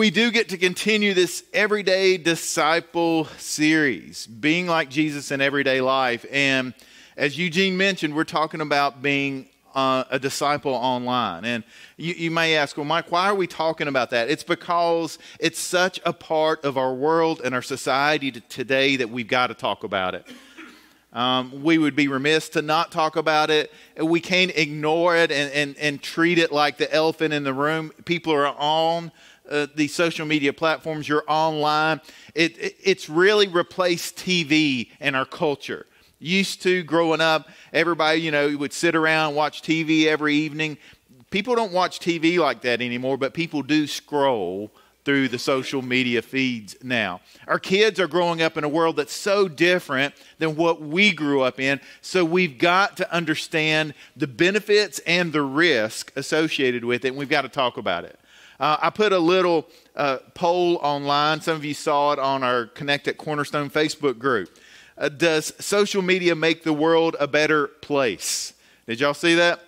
we do get to continue this everyday disciple series, being like Jesus in everyday life. And as Eugene mentioned, we're talking about being uh, a disciple online. And you, you, may ask, well, Mike, why are we talking about that? It's because it's such a part of our world and our society today that we've got to talk about it. Um, we would be remiss to not talk about it. We can't ignore it and, and, and treat it like the elephant in the room. People are on uh, these social media platforms, you're online. It, it, it's really replaced TV in our culture. Used to growing up, everybody, you know, would sit around watch TV every evening. People don't watch TV like that anymore, but people do scroll through the social media feeds now. Our kids are growing up in a world that's so different than what we grew up in, so we've got to understand the benefits and the risk associated with it, and we've got to talk about it. Uh, I put a little uh, poll online. Some of you saw it on our Connect at Cornerstone Facebook group. Uh, does social media make the world a better place? Did y'all see that?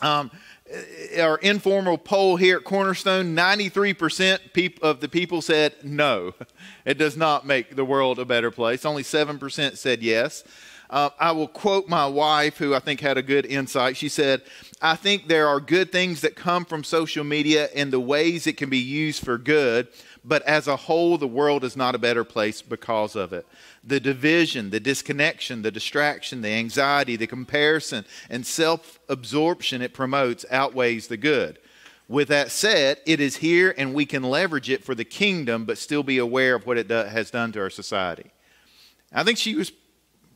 Um, uh, our informal poll here at Cornerstone, 93% of the people said no, it does not make the world a better place. Only 7% said yes. Uh, I will quote my wife, who I think had a good insight. She said, I think there are good things that come from social media and the ways it can be used for good, but as a whole, the world is not a better place because of it. The division, the disconnection, the distraction, the anxiety, the comparison, and self absorption it promotes outweighs the good. With that said, it is here and we can leverage it for the kingdom, but still be aware of what it do, has done to our society. I think she was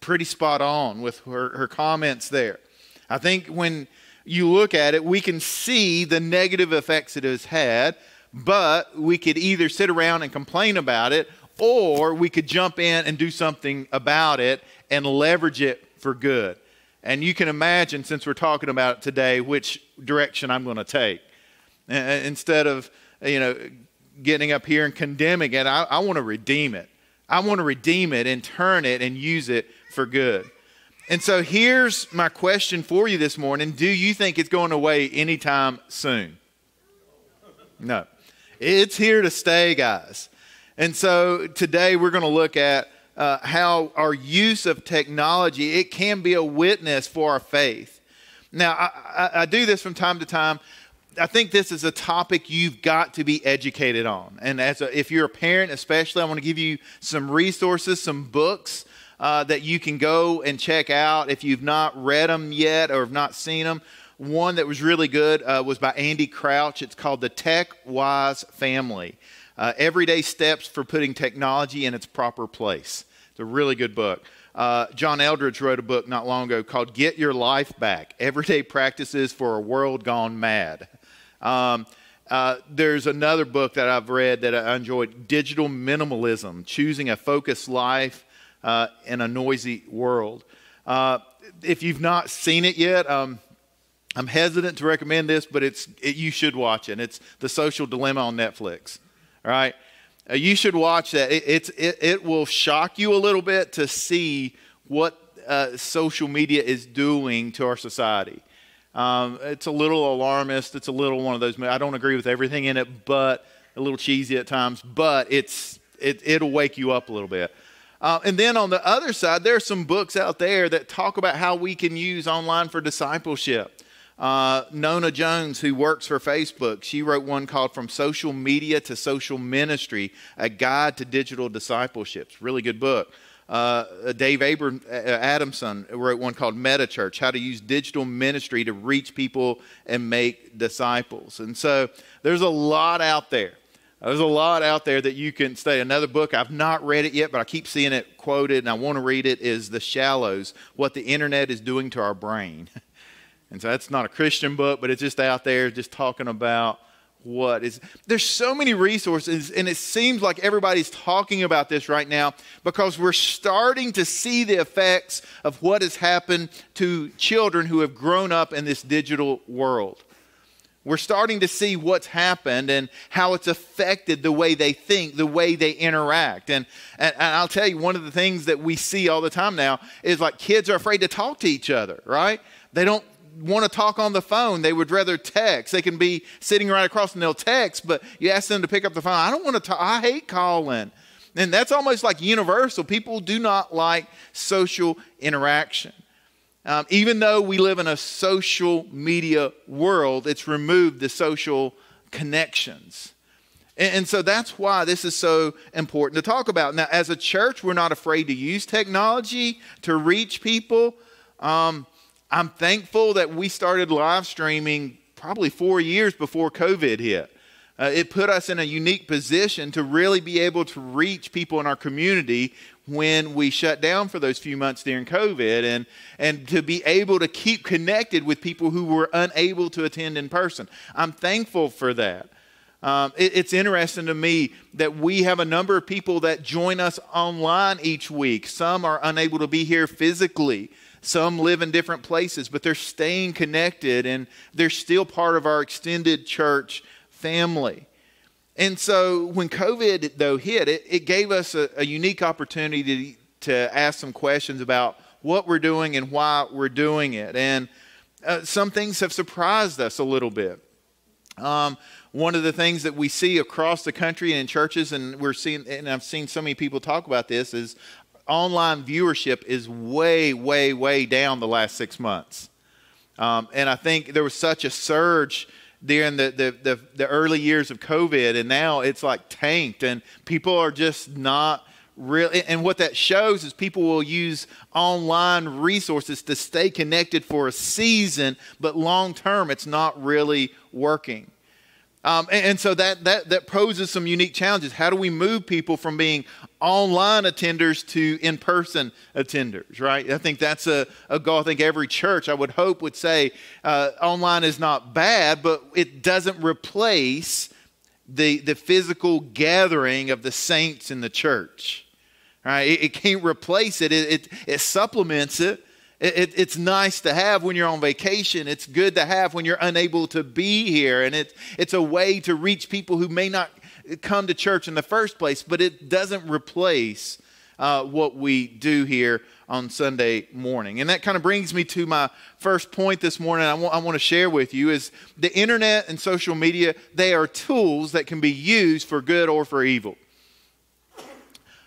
pretty spot on with her, her comments there. I think when you look at it, we can see the negative effects it has had, but we could either sit around and complain about it, or we could jump in and do something about it and leverage it for good. And you can imagine, since we're talking about it today, which direction I'm going to take. Instead of, you know, getting up here and condemning it, I, I want to redeem it. I want to redeem it and turn it and use it for good. And so here's my question for you this morning Do you think it's going away anytime soon? No. It's here to stay, guys. And so today we're going to look at uh, how our use of technology it can be a witness for our faith. Now, I, I, I do this from time to time. I think this is a topic you've got to be educated on. And as a, if you're a parent, especially, I want to give you some resources, some books uh, that you can go and check out if you've not read them yet or have not seen them. One that was really good uh, was by Andy Crouch. It's called The Tech Wise Family uh, Everyday Steps for Putting Technology in Its Proper Place. It's a really good book. Uh, John Eldredge wrote a book not long ago called Get Your Life Back Everyday Practices for a World Gone Mad. Um, uh, there's another book that I've read that I enjoyed Digital Minimalism Choosing a Focused Life uh, in a noisy world. Uh, if you've not seen it yet, um, I'm hesitant to recommend this, but it's it, you should watch it. It's The Social Dilemma on Netflix. All right, uh, you should watch that. It, it's it, it, will shock you a little bit to see what uh, social media is doing to our society. Um, it's a little alarmist. It's a little one of those. I don't agree with everything in it, but a little cheesy at times. But it's it, it'll wake you up a little bit. Uh, and then on the other side, there are some books out there that talk about how we can use online for discipleship. Uh, Nona Jones, who works for Facebook, she wrote one called From Social Media to Social Ministry A Guide to Digital Discipleships. Really good book. Uh, Dave Aber- uh, Adamson wrote one called Meta Church How to Use Digital Ministry to Reach People and Make Disciples. And so there's a lot out there. There's a lot out there that you can study. Another book, I've not read it yet, but I keep seeing it quoted and I want to read it, is The Shallows What the Internet is Doing to Our Brain. and so that's not a Christian book, but it's just out there just talking about what is. There's so many resources, and it seems like everybody's talking about this right now because we're starting to see the effects of what has happened to children who have grown up in this digital world. We're starting to see what's happened and how it's affected the way they think, the way they interact. And, and, and, I'll tell you, one of the things that we see all the time now is like kids are afraid to talk to each other, right? They don't, want to talk on the phone. They would rather text. They can be sitting right across and they'll text, but you ask them to pick up the phone. I don't want to talk. I hate calling. And that's almost like universal. People do not like social interaction. Um, even though we live in a social media world, it's removed the social connections. And, and so that's why this is so important to talk about. Now, as a church, we're not afraid to use technology to reach people. Um, I'm thankful that we started live streaming probably four years before COVID hit. Uh, it put us in a unique position to really be able to reach people in our community when we shut down for those few months during COVID and, and to be able to keep connected with people who were unable to attend in person. I'm thankful for that. Um, it, it's interesting to me that we have a number of people that join us online each week. Some are unable to be here physically. Some live in different places, but they're staying connected and they're still part of our extended church family. And so when COVID, though, hit, it, it gave us a, a unique opportunity to, to ask some questions about what we're doing and why we're doing it. And uh, some things have surprised us a little bit. Um, one of the things that we see across the country and in churches, and we're seeing, and I've seen so many people talk about this, is online viewership is way, way, way down the last six months. Um, and I think there was such a surge during the, the, the, the, early years of COVID, and now it's like tanked, and people are just not really. And what that shows is people will use online resources to stay connected for a season, but long term, it's not really working. Um, and, and, so that, that, that poses some unique challenges. How do we move people from being online attenders to in person attenders, right? I think that's a, a goal. I think every church, I would hope, would say uh, online is not bad, but it doesn't replace the, the physical gathering of the saints in the church, right? It, it can't replace it, it, it, it supplements it it, it, it's nice to have when you're on vacation. It's good to have when you're unable to be here. And it, it's a way to reach people who may not come to church in the first place, but it doesn't replace uh, what we do here on Sunday morning. And that kind of brings me to my first point this morning I want, I want to share with you is the internet and social media, they are tools that can be used for good or for evil.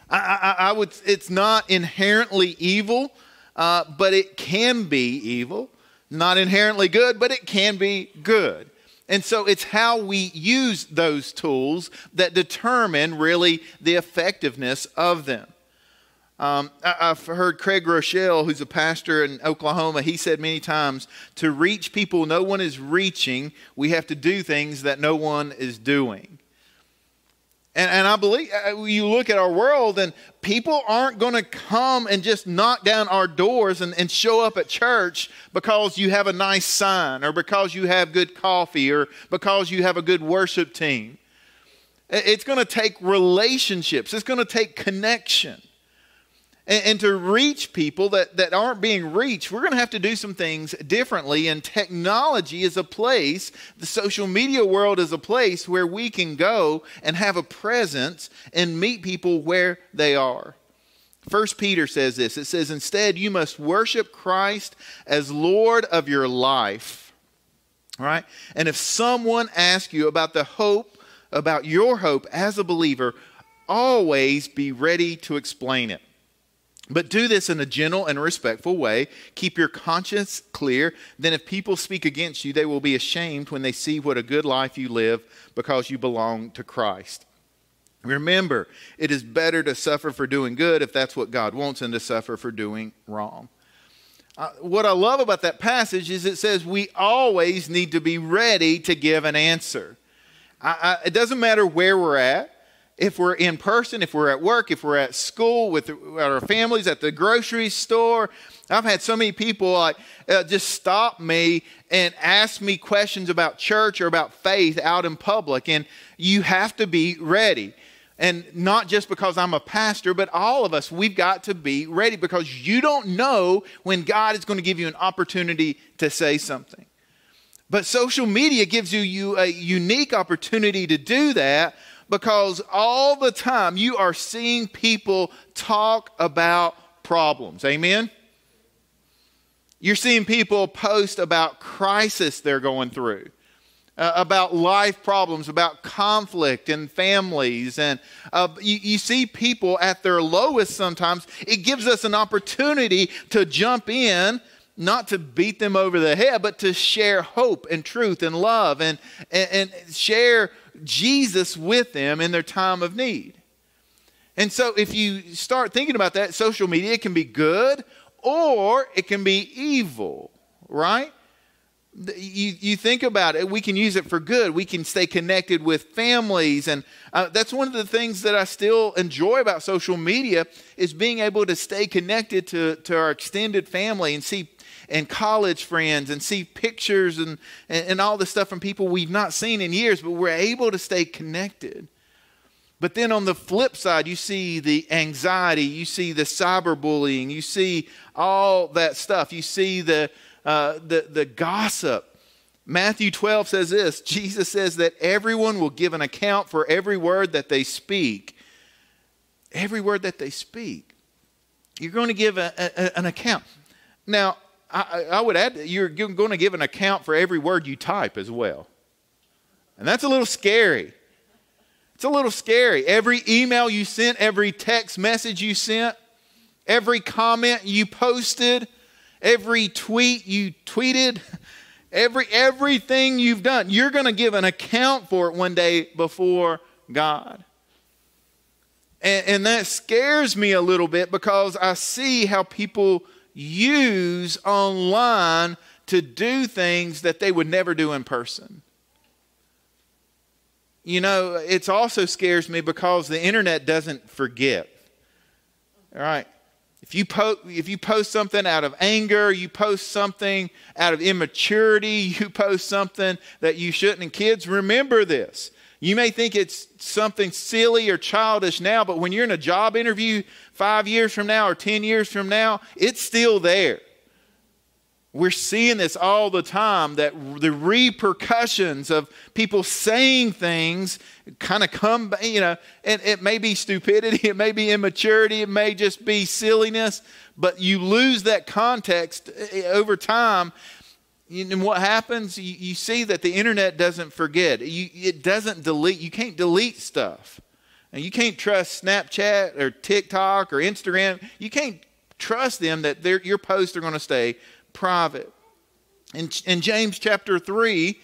I, I, I would, it's not inherently evil uh, but it can be evil. Not inherently good, but it can be good. And so it's how we use those tools that determine really the effectiveness of them. Um, I, have heard Craig Groeschel, who's a pastor in Oklahoma, he said many times to reach people no one is reaching, we have to do things that no one is doing. And, and I believe uh, you look at our world, and people aren't going to come and just knock down our doors and, and show up at church because you have a nice sign, or because you have good coffee, or because you have a good worship team. It's going to take relationships, it's going to take connection and, and to reach people that, that aren't being reached, we're going to have to do some things differently. And technology is a place, the social media world is a place where we can go and have a presence and meet people where they are. First Peter says this it says, Instead, you must worship Christ as Lord of your life. All right? And if someone asks you about the hope, about your hope as a believer, always be ready to explain it. But do this in a gentle and respectful way. Keep your conscience clear. Then, if people speak against you, they will be ashamed when they see what a good life you live because you belong to Christ. Remember, it is better to suffer for doing good if that's what God wants than to suffer for doing wrong. Uh, what I love about that passage is it says we always need to be ready to give an answer. I, I, it doesn't matter where we're at if we're in person, if we're at work, if we're at school with our families, at the grocery store. I've had so many people like uh, just stop me and ask me questions about church or about faith out in public, and you have to be ready. And not just because I'm a pastor, but all of us, we've got to be ready because you don't know when God is going to give you an opportunity to say something. But social media gives you, you a unique opportunity to do that because all the time you are seeing people talk about problems. Amen? You're seeing people post about crisis they're going through uh, about life problems, about conflict in families. And uh, you, you see people at their lowest sometimes. It gives us an opportunity to jump in, not to beat them over the head, but to share hope and truth and love and, and, and share Jesus with them in their time of need. And so, if you start thinking about that, social media can be good or it can be evil, right? you, you think about it, we can use it for good. We can stay connected with families. And uh, that's one of the things that I still enjoy about social media is being able to stay connected to, to our extended family and see and college friends and see pictures and, and, and all the stuff from people we've not seen in years, but we're able to stay connected. But then on the flip side, you see the anxiety, you see the cyberbullying, you see all that stuff. You see the uh, the, the gossip. Matthew 12 says this Jesus says that everyone will give an account for every word that they speak. Every word that they speak. You're going to give a, a, an account. Now, I, I would add that you're going to give an account for every word you type as well. And that's a little scary. It's a little scary. Every email you sent, every text message you sent, every comment you posted, every tweet you tweeted, every everything you've done. You're going to give an account for it one day before God. And, and that scares me a little bit because I see how people use online to do things that they would never do in person. You know, it also scares me because the internet doesn't forget. All right. If you, post, if you post something out of anger, you post something out of immaturity, you post something that you shouldn't, and kids, remember this. You may think it's something silly or childish now, but when you're in a job interview five years from now or 10 years from now, it's still there. We're seeing this all the time that the repercussions of people saying things kind of come, you know, and it may be stupidity, it may be immaturity, it may just be silliness, but you lose that context eh, over time. And what happens, you, you see that the internet doesn't forget. You, it doesn't delete. You can't delete stuff. And you can't trust Snapchat or TikTok or Instagram. You can't trust them that your posts are going to stay private. In, in James chapter 3,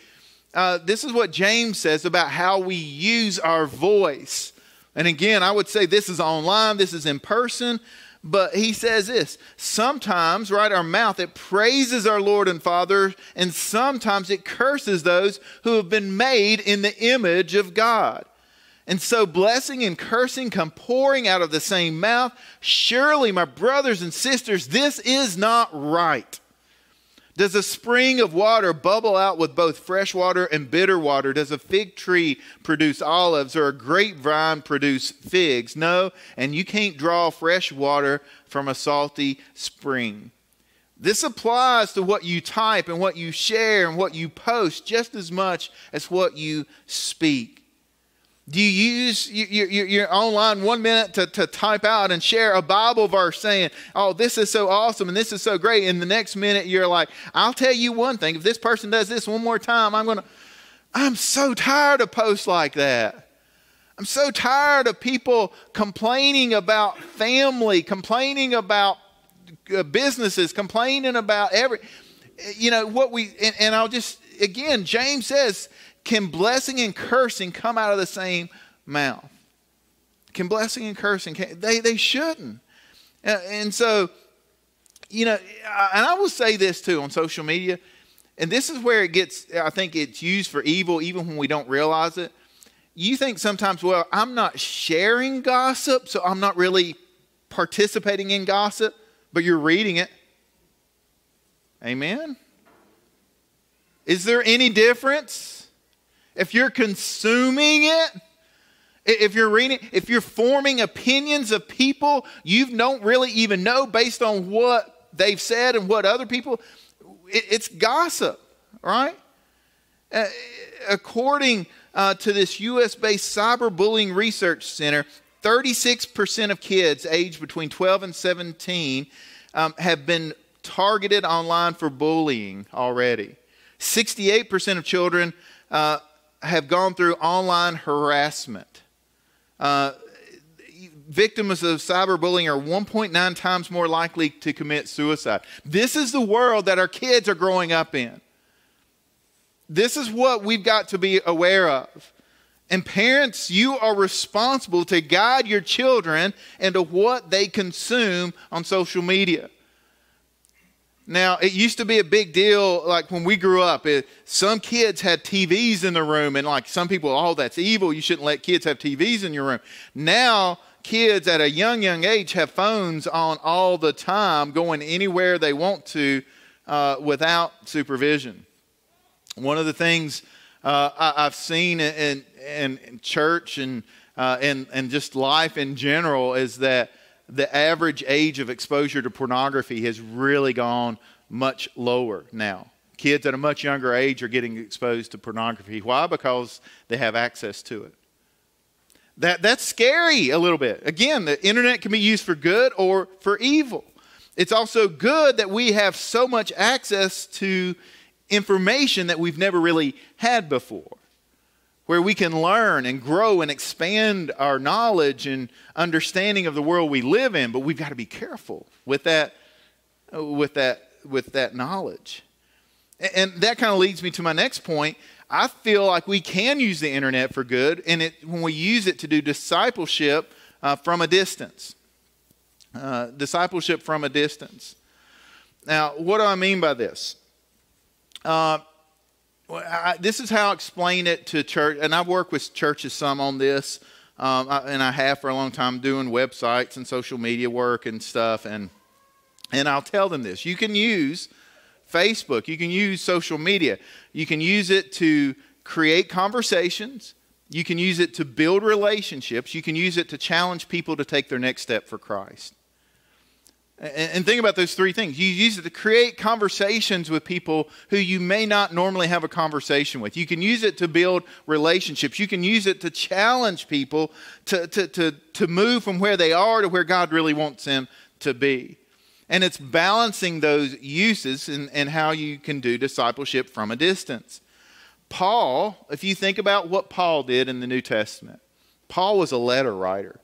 uh, this is what James says about how we use our voice. And again, I would say this is online, this is in person, but he says this sometimes, right, our mouth, it praises our Lord and Father, and sometimes it curses those who have been made in the image of God. And so blessing and cursing come pouring out of the same mouth. Surely, my brothers and sisters, this is not right. Does a spring of water bubble out with both fresh water and bitter water? Does a fig tree produce olives or a grapevine produce figs? No, and you can't draw fresh water from a salty spring. This applies to what you type and what you share and what you post just as much as what you speak. Do you use your, your, your, online one minute to, to type out and share a Bible verse saying, oh, this is so awesome and this is so great? And the next minute you're like, I'll tell you one thing. If this person does this one more time, I'm going to. I'm so tired of posts like that. I'm so tired of people complaining about family, complaining about uh, businesses, complaining about every. You know, what we. and, and I'll just. Again, James says can blessing and cursing come out of the same mouth? Can blessing and cursing, can, they, they shouldn't. And so, you know, and I will say this too on social media, and this is where it gets, I think it's used for evil even when we don't realize it. You think sometimes, well, I'm not sharing gossip, so I'm not really participating in gossip, but you're reading it. Amen? Is there any difference? If you're consuming it, if you're reading, if you're forming opinions of people you don't really even know based on what they've said and what other people, it's gossip, right? Uh, according uh, to this US based cyberbullying research center, 36% of kids aged between 12 and 17 um, have been targeted online for bullying already. 68% of children uh, have gone through online harassment. Uh, victims of cyberbullying are 1.9 times more likely to commit suicide. This is the world that our kids are growing up in. This is what we've got to be aware of. And parents, you are responsible to guide your children into what they consume on social media. Now, it used to be a big deal, like when we grew up, it, some kids had TVs in the room, and like some people, oh, that's evil. You shouldn't let kids have TVs in your room. Now, kids at a young, young age have phones on all the time, going anywhere they want to uh, without supervision. One of the things uh, I, have seen in, in, in church and, uh, and, and just life in general is that the average age of exposure to pornography has really gone much lower now. Kids at a much younger age are getting exposed to pornography. Why? Because they have access to it. That, that's scary a little bit. Again, the internet can be used for good or for evil. It's also good that we have so much access to information that we've never really had before, where we can learn and grow and expand our knowledge and understanding of the world we live in. But we've got to be careful with that, with that, with that knowledge. And that kind of leads me to my next point. I feel like we can use the internet for good, and it, when we use it to do discipleship uh, from a distance. Uh, discipleship from a distance. Now, what do I mean by this? Uh, I, this is how I explain it to church, and I've worked with churches some on this, um, I, and I have for a long time doing websites and social media work and stuff. And and I'll tell them this: you can use Facebook, you can use social media, you can use it to create conversations. You can use it to build relationships. You can use it to challenge people to take their next step for Christ. And, think about those three things. You use it to create conversations with people who you may not normally have a conversation with. You can use it to build relationships. You can use it to challenge people to, to, to, to move from where they are to where God really wants them to be. And it's balancing those uses and, and how you can do discipleship from a distance. Paul, if you think about what Paul did in the New Testament, Paul was a letter writer.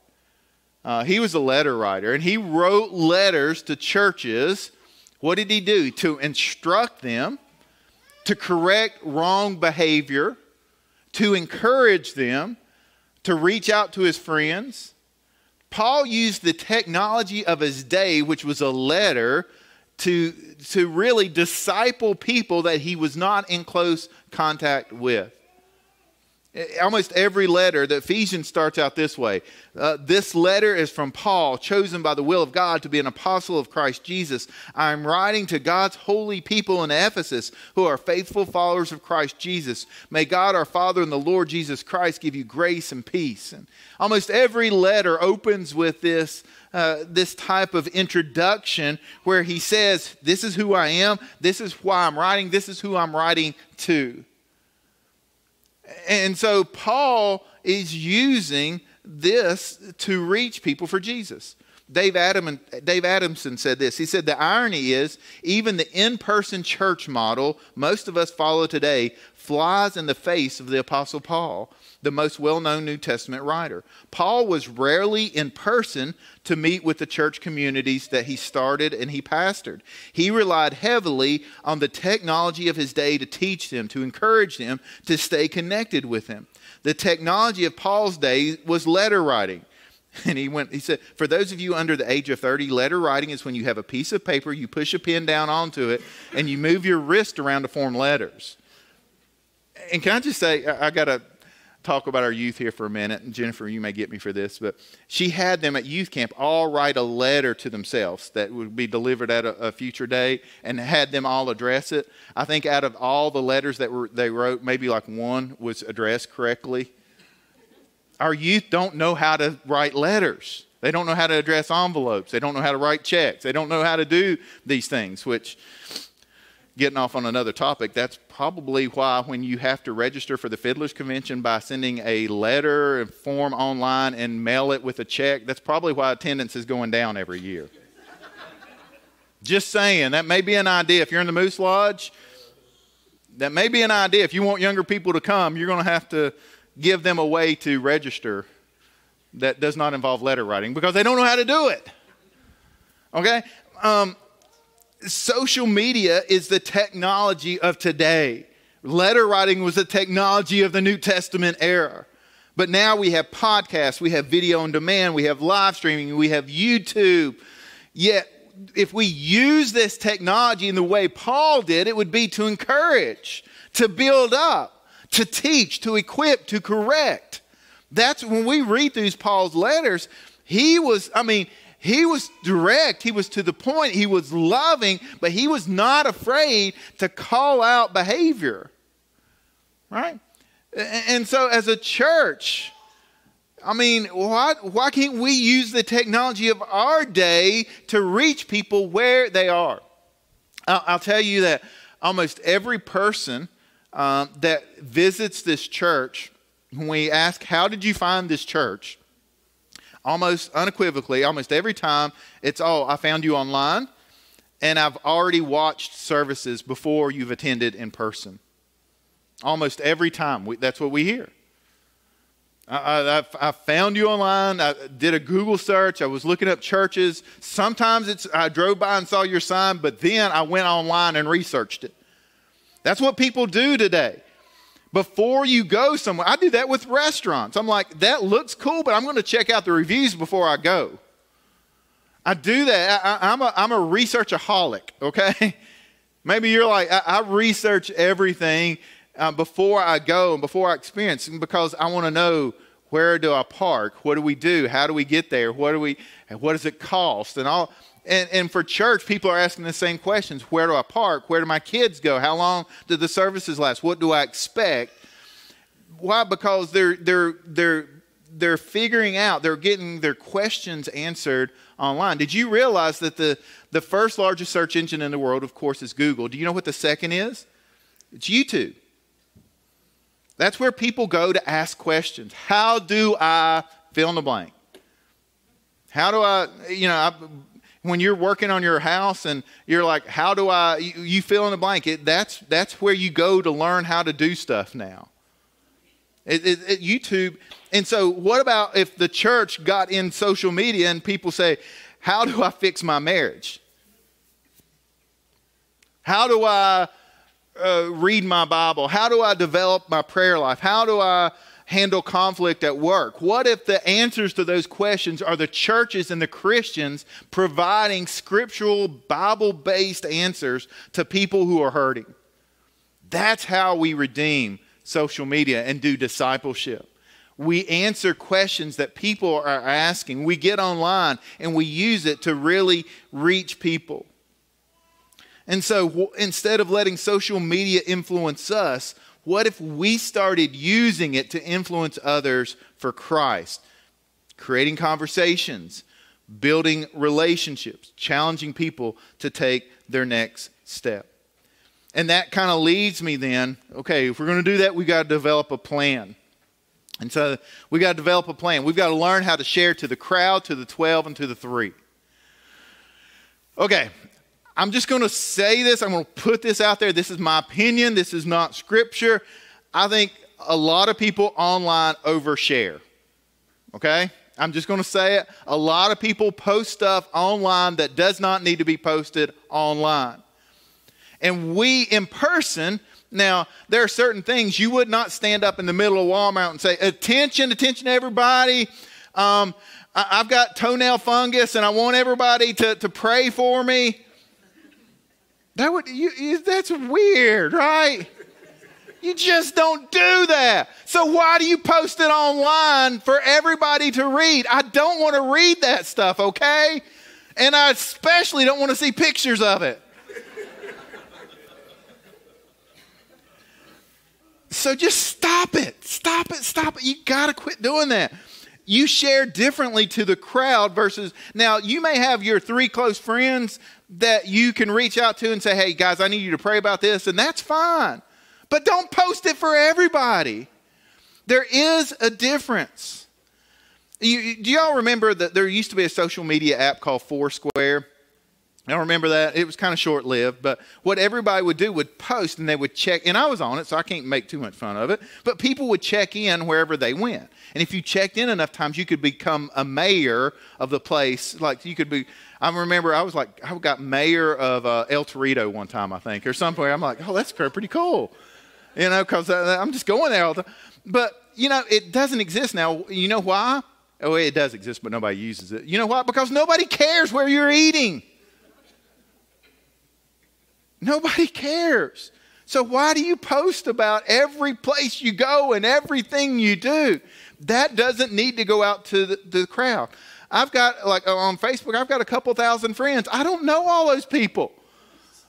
Uh, he was a letter writer, and he wrote letters to churches. What did he do? To instruct them, to correct wrong behavior, to encourage them, to reach out to his friends. Paul used the technology of his day, which was a letter, to, to really disciple people that he was not in close contact with. Almost every letter, the Ephesians starts out this way. Uh, this letter is from Paul, chosen by the will of God to be an apostle of Christ Jesus. I am writing to God's holy people in Ephesus who are faithful followers of Christ Jesus. May God our Father and the Lord Jesus Christ give you grace and peace. And almost every letter opens with this, uh, this type of introduction where he says, This is who I am, this is why I'm writing, this is who I'm writing to. And so Paul is using this to reach people for Jesus. Dave, Adam, Dave Adamson said this. He said, The irony is, even the in person church model most of us follow today flies in the face of the Apostle Paul the most well known New Testament writer. Paul was rarely in person to meet with the church communities that he started and he pastored. He relied heavily on the technology of his day to teach them, to encourage them to stay connected with him. The technology of Paul's day was letter writing. And he went, he said, for those of you under the age of 30, letter writing is when you have a piece of paper, you push a pen down onto it, and you move your wrist around to form letters. And can I just say, I, I got to talk about our youth here for a minute, and Jennifer, you may get me for this, but she had them at youth camp all write a letter to themselves that would be delivered at a, a future date and had them all address it. I think out of all the letters that were, they wrote, maybe like one was addressed correctly. Our youth don't know how to write letters. They don't know how to address envelopes. They don't know how to write checks. They don't know how to do these things, which getting off on another topic, that's probably why when you have to register for the Fiddlers Convention by sending a letter and form online and mail it with a check, that's probably why attendance is going down every year. Just saying, that may be an idea. If you're in the Moose Lodge, that may be an idea. If you want younger people to come, you're going to have to give them a way to register that does not involve letter writing because they don't know how to do it. Okay? Um, social media is the technology of today. Letter writing was the technology of the New Testament era. But now we have podcasts, we have video on demand, we have live streaming, we have YouTube. Yet, if we use this technology in the way Paul did, it would be to encourage, to build up, to teach, to equip, to correct. That's when we read through Paul's letters, he was, I mean, he was direct, he was to the point, he was loving, but he was not afraid to call out behavior. Right? And so, as a church, I mean, why, why can't we use the technology of our day to reach people where they are? I'll, I'll tell you that almost every person um, that visits this church, when we ask, How did you find this church? Almost unequivocally, almost every time, it's, Oh, I found you online, and I've already watched services before you've attended in person. Almost every time, we, that's what we hear. I, I, I, found you online. I did a Google search. I was looking up churches. Sometimes it's I drove by and saw your sign, but then I went online and researched it. That's what people do today. Before you go somewhere, I do that with restaurants. I'm like, that looks cool, but I'm going to check out the reviews before I go. I do that. I, am a, I'm a researchaholic, okay? Maybe you're like, I, I research everything uh, before I go and before I experience because I want to know where do I park? What do we do? How do we get there? What do we? What does it cost? And all. And, and for church, people are asking the same questions: Where do I park? Where do my kids go? How long do the services last? What do I expect? Why? Because they're they're they're they're figuring out. They're getting their questions answered online. Did you realize that the the first largest search engine in the world, of course, is Google? Do you know what the second is? It's YouTube. That's where people go to ask questions. How do I fill in the blank? How do I, you know, I, when you're working on your house and you're like, how do I, you, you fill in the blank. It, that's, that's where you go to learn how to do stuff now. It, it, it, YouTube. And so, what about if the church got in social media and people say, How do I fix my marriage? How do I uh, read my Bible? How do I develop my prayer life? How do I handle conflict at work? What if the answers to those questions are the churches and the Christians providing scriptural, Bible based answers to people who are hurting? That's how we redeem social media and do discipleship. We answer questions that people are asking. We get online and we use it to really reach people. And so instead of letting social media influence us, what if we started using it to influence others for Christ? Creating conversations, building relationships, challenging people to take their next step. And that kind of leads me then, okay, if we're going to do that, we got to develop a plan. And so we got to develop a plan. We've got to learn how to share to the crowd, to the 12, and to the three. Okay, I'm just going to say this. I'm going to put this out there. This is my opinion. This is not scripture. I think a lot of people online overshare. Okay? I'm just going to say it. A lot of people post stuff online that does not need to be posted online. And we in person, now there are certain things you would not stand up in the middle of Walmart and say, Attention, attention, everybody. Um, I've got toenail fungus and I want everybody to, to pray for me. That would you, that's weird, right? You just don't do that. So why do you post it online for everybody to read? I don't want to read that stuff, okay? And I especially don't want to see pictures of it. so just stop it. Stop it. Stop it. You got to quit doing that. You share differently to the crowd versus now you may have your three close friends that you can reach out to and say, hey, guys, I need you to pray about this, and that's fine. But don't post it for everybody. There is a difference. You, do y'all remember that there used to be a social media app called Foursquare? I remember that. It was kind of short lived, but what everybody would do would post and they would check, and I was on it, so I can't make too much fun of it, but people would check in wherever they went. And if you checked in enough times, you could become a mayor of the place. Like you could be, I remember I was like, I got mayor of uh, El Torito one time, I think, or somewhere. I'm like, oh, that's pretty cool. You know, because I'm just going there all the time. But, you know, it doesn't exist now. You know why? Oh, it does exist, but nobody uses it. You know why? Because nobody cares where you're eating. Nobody cares. So why do you post about every place you go and everything you do? That doesn't need to go out to the, the crowd. I've got, like on Facebook, I've got a couple thousand friends. I don't know all those people.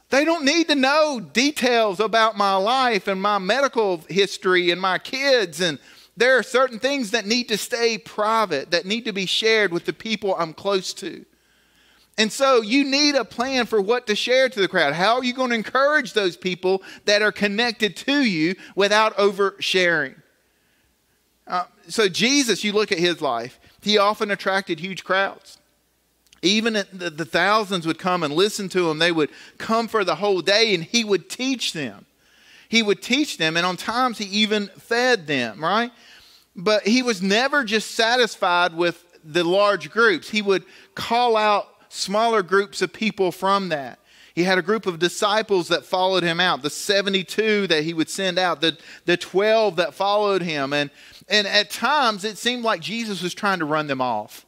They don't need to know details about my life and my medical history and my kids. And there are certain things that need to stay private, that need to be shared with the people I'm close to. And so you need a plan for what to share to the crowd. How are you going to encourage those people that are connected to you without oversharing? Uh, so, Jesus, you look at his life, he often attracted huge crowds. Even the, the thousands would come and listen to him. They would come for the whole day and he would teach them. He would teach them, and on times he even fed them, right? But he was never just satisfied with the large groups. He would call out smaller groups of people from that. He had a group of disciples that followed him out, the 72 that he would send out, the, the 12 that followed him. And, and at times it seemed like Jesus was trying to run them off.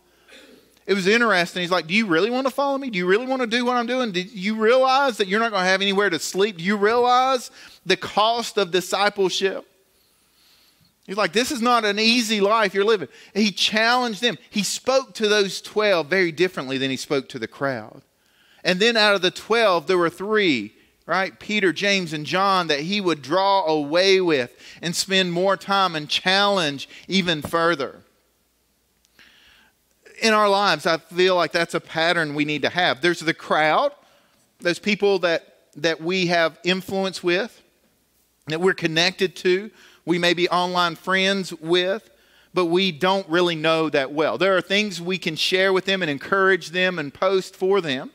It was interesting. He's like, Do you really want to follow me? Do you really want to do what I'm doing? Do you realize that you're not going to have anywhere to sleep? Do you realize the cost of discipleship? He's like, This is not an easy life you're living. he challenged them. He spoke to those 12 very differently than he spoke to the crowd. And then out of the 12, there were three, right? Peter, James, and John that he would draw away with and spend more time and challenge even further. In our lives, I feel like that's a pattern we need to have. There's the crowd, those people that, that we have influence with, that we're connected to we may be online friends with, but we don't really know that well. There are things we can share with them and encourage them and post for them,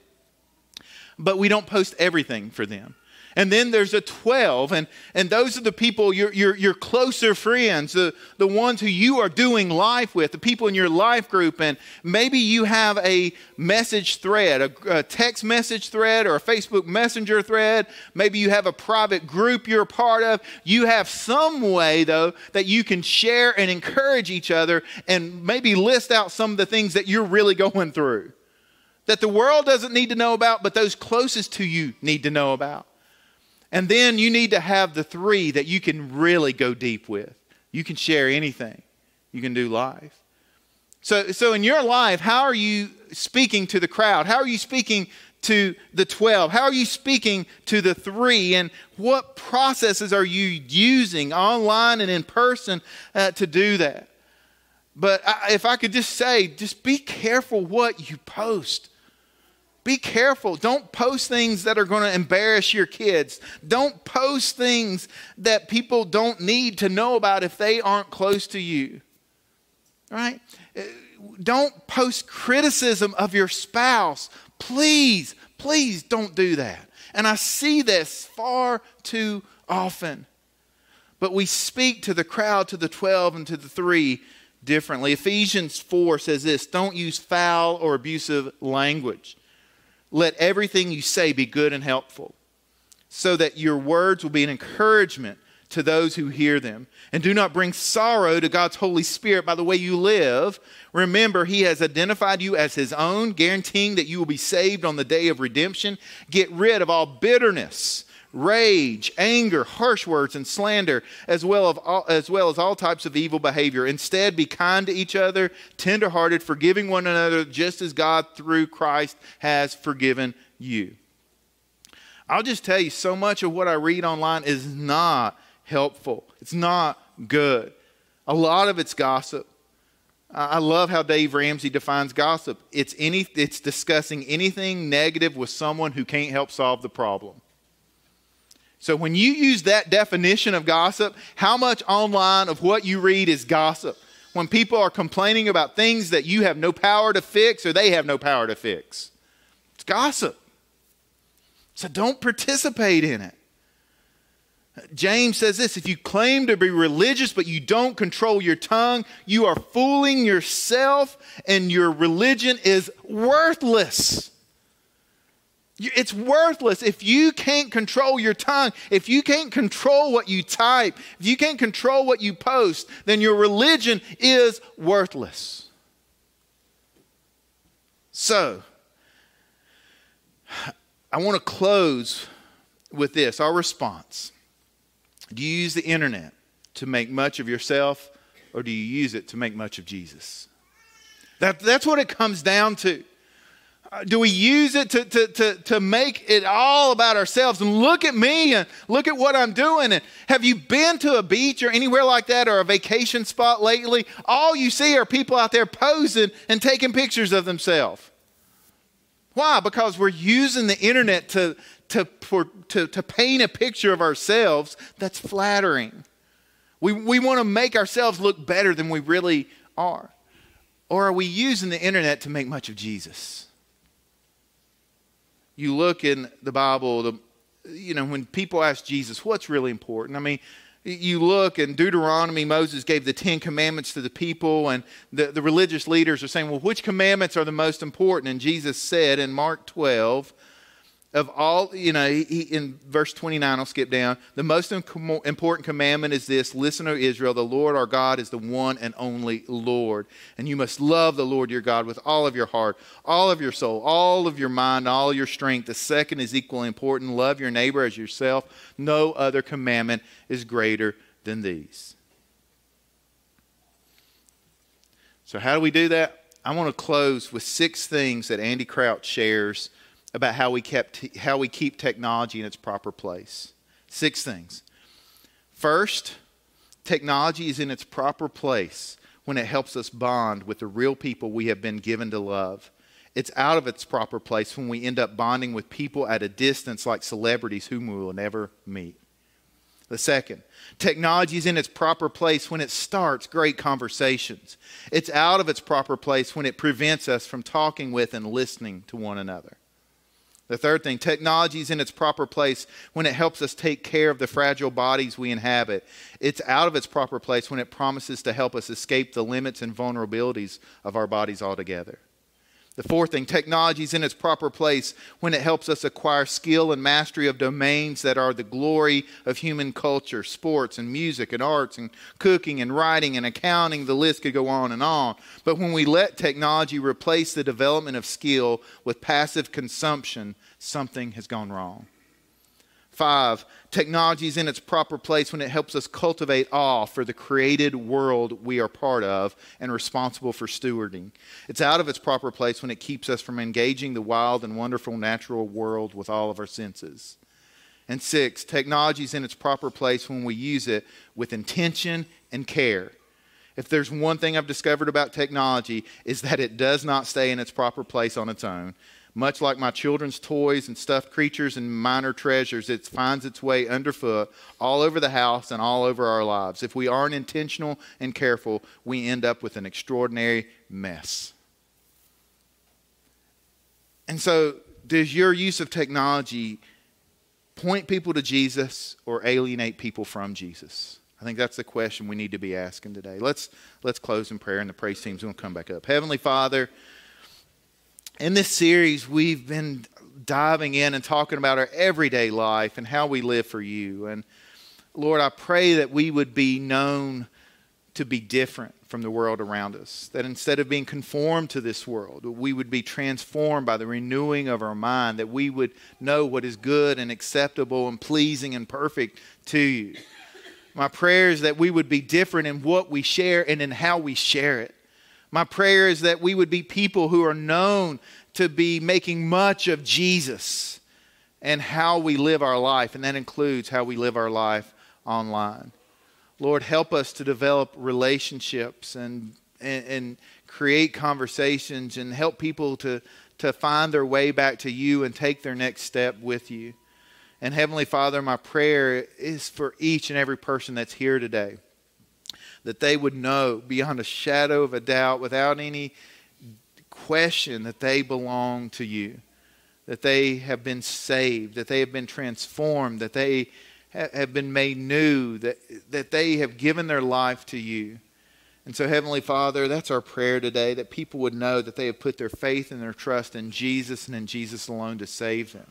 but we don't post everything for them. And then there's a 12, and, and those are the people, your, your, your closer friends, the, the ones who you are doing life with, the people in your life group. And maybe you have a message thread, a, a text message thread, or a Facebook Messenger thread. Maybe you have a private group you're a part of. You have some way, though, that you can share and encourage each other and maybe list out some of the things that you're really going through that the world doesn't need to know about, but those closest to you need to know about. And then you need to have the three that you can really go deep with. You can share anything, you can do life. So, so in your life, how are you speaking to the crowd? How are you speaking to the 12? How are you speaking to the three? And what processes are you using online and in person uh, to do that? But if I could just say, just be careful what you post. Be careful. Don't post things that are going to embarrass your kids. Don't post things that people don't need to know about if they aren't close to you. Right? Uh, don't post criticism of your spouse. Please, please don't do that. And I see this far too often. But we speak to the crowd, to the 12 and to the 3 differently. Ephesians 4 says this don't use foul or abusive language. Let everything you say be good and helpful, so that your words will be an encouragement to those who hear them. And do not bring sorrow to God's Holy Spirit by the way you live. Remember, He has identified you as His own, guaranteeing that you will be saved on the day of redemption. Get rid of all bitterness rage, anger, harsh words, and slander, as well, of all, as well as all types of evil behavior. Instead, be kind to each other, tenderhearted, forgiving one another, just as God through Christ has forgiven you. I'll just tell you, so much of what I read online is not helpful. It's not good. A lot of it's gossip. I love how Dave Ramsey defines gossip. It's, any, it's discussing anything negative with someone who can't help solve the problem. So when you use that definition of gossip, how much online of what you read is gossip? When people are complaining about things that you have no power to fix or they have no power to fix, it's gossip. So don't participate in it. James says this if you claim to be religious but you don't control your tongue, you are fooling yourself and your religion is worthless. It's worthless if you can't control your tongue, if you can't control what you type, if you can't control what you post, then your religion is worthless. So, I want to close with this our response. Do you use the internet to make much of yourself, or do you use it to make much of Jesus? That, that's what it comes down to. Uh, do we use it to, to, to, to make it all about ourselves and look at me and look at what I'm doing? And have you been to a beach or anywhere like that or a vacation spot lately? All you see are people out there posing and taking pictures of themselves. Why? Because we're using the internet to, to, for, to, to paint a picture of ourselves that's flattering. We, we want to make ourselves look better than we really are. Or are we using the internet to make much of Jesus? You look in the Bible, the, you know, when people ask Jesus, what's really important? I mean, you look in Deuteronomy, Moses gave the Ten Commandments to the people, and the, the religious leaders are saying, well, which commandments are the most important? And Jesus said in Mark 12, of all, you know, he, in verse 29, I'll skip down. The most important commandment is this Listen, O Israel, the Lord our God is the one and only Lord. And you must love the Lord your God with all of your heart, all of your soul, all of your mind, all your strength. The second is equally important love your neighbor as yourself. No other commandment is greater than these. So, how do we do that? I want to close with six things that Andy Crouch shares about how we, kept, how we keep technology in its proper place. Six things. First, technology is in its proper place when it helps us bond with the real people we have been given to love. It's out of its proper place when we end up bonding with people at a distance like celebrities whom we will never meet. The second, technology is in its proper place when it starts great conversations. It's out of its proper place when it prevents us from talking with and listening to one another. The third thing, technology is in its proper place when it helps us take care of the fragile bodies we inhabit. It's out of its proper place when it promises to help us escape the limits and vulnerabilities of our bodies altogether. The fourth thing, technology is in its proper place when it helps us acquire skill and mastery of domains that are the glory of human culture, sports and music and arts and cooking and writing and accounting. The list could go on and on. But when we let technology replace the development of skill with passive consumption, something has gone wrong. Five, technology is in its proper place when it helps us cultivate awe for the created world we are part of and responsible for stewarding. It's out of its proper place when it keeps us from engaging the wild and wonderful natural world with all of our senses. And six, technology is in its proper place when we use it with intention and care. If there's one thing I've discovered about technology is that it does not stay in its proper place on its own. Much like my children's toys and stuffed creatures and minor treasures, it finds its way underfoot all over the house and all over our lives. If we aren't intentional and careful, we end up with an extraordinary mess. And so, does your use of technology point people to Jesus or alienate people from Jesus? I think that's the question we need to be asking today. Let's, let's close in prayer, and the praise team's going to come back up. Heavenly Father, in this series, we've been diving in and talking about our everyday life and how we live for you. And Lord, I pray that we would be known to be different from the world around us. That instead of being conformed to this world, we would be transformed by the renewing of our mind, that we would know what is good and acceptable and pleasing and perfect to you. My prayer is that we would be different in what we share and in how we share it. My prayer is that we would be people who are known to be making much of Jesus and how we live our life, and that includes how we live our life online. Lord, help us to develop relationships and, and, and, create conversations and help people to, to find their way back to you and take their next step with you. And Heavenly Father, my prayer is for each and every person that's here today that they would know beyond a shadow of a doubt, without any question, that they belong to you. that they have been saved, that they have been transformed, that they have been made new, that, that they have given their life to you. And so, Heavenly Father, that's our prayer today that people would know that they have put their faith and their trust in Jesus and in Jesus alone to save them.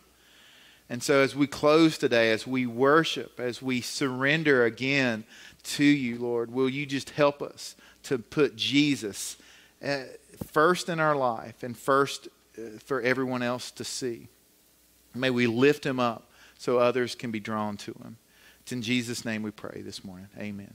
And so, as we close today, as we worship, as we surrender again to you, Lord, will you just help us to put Jesus uh, first in our life and first uh, for everyone else to see? May we lift him up so others can be drawn to him. It's in Jesus' name we pray this morning. Amen.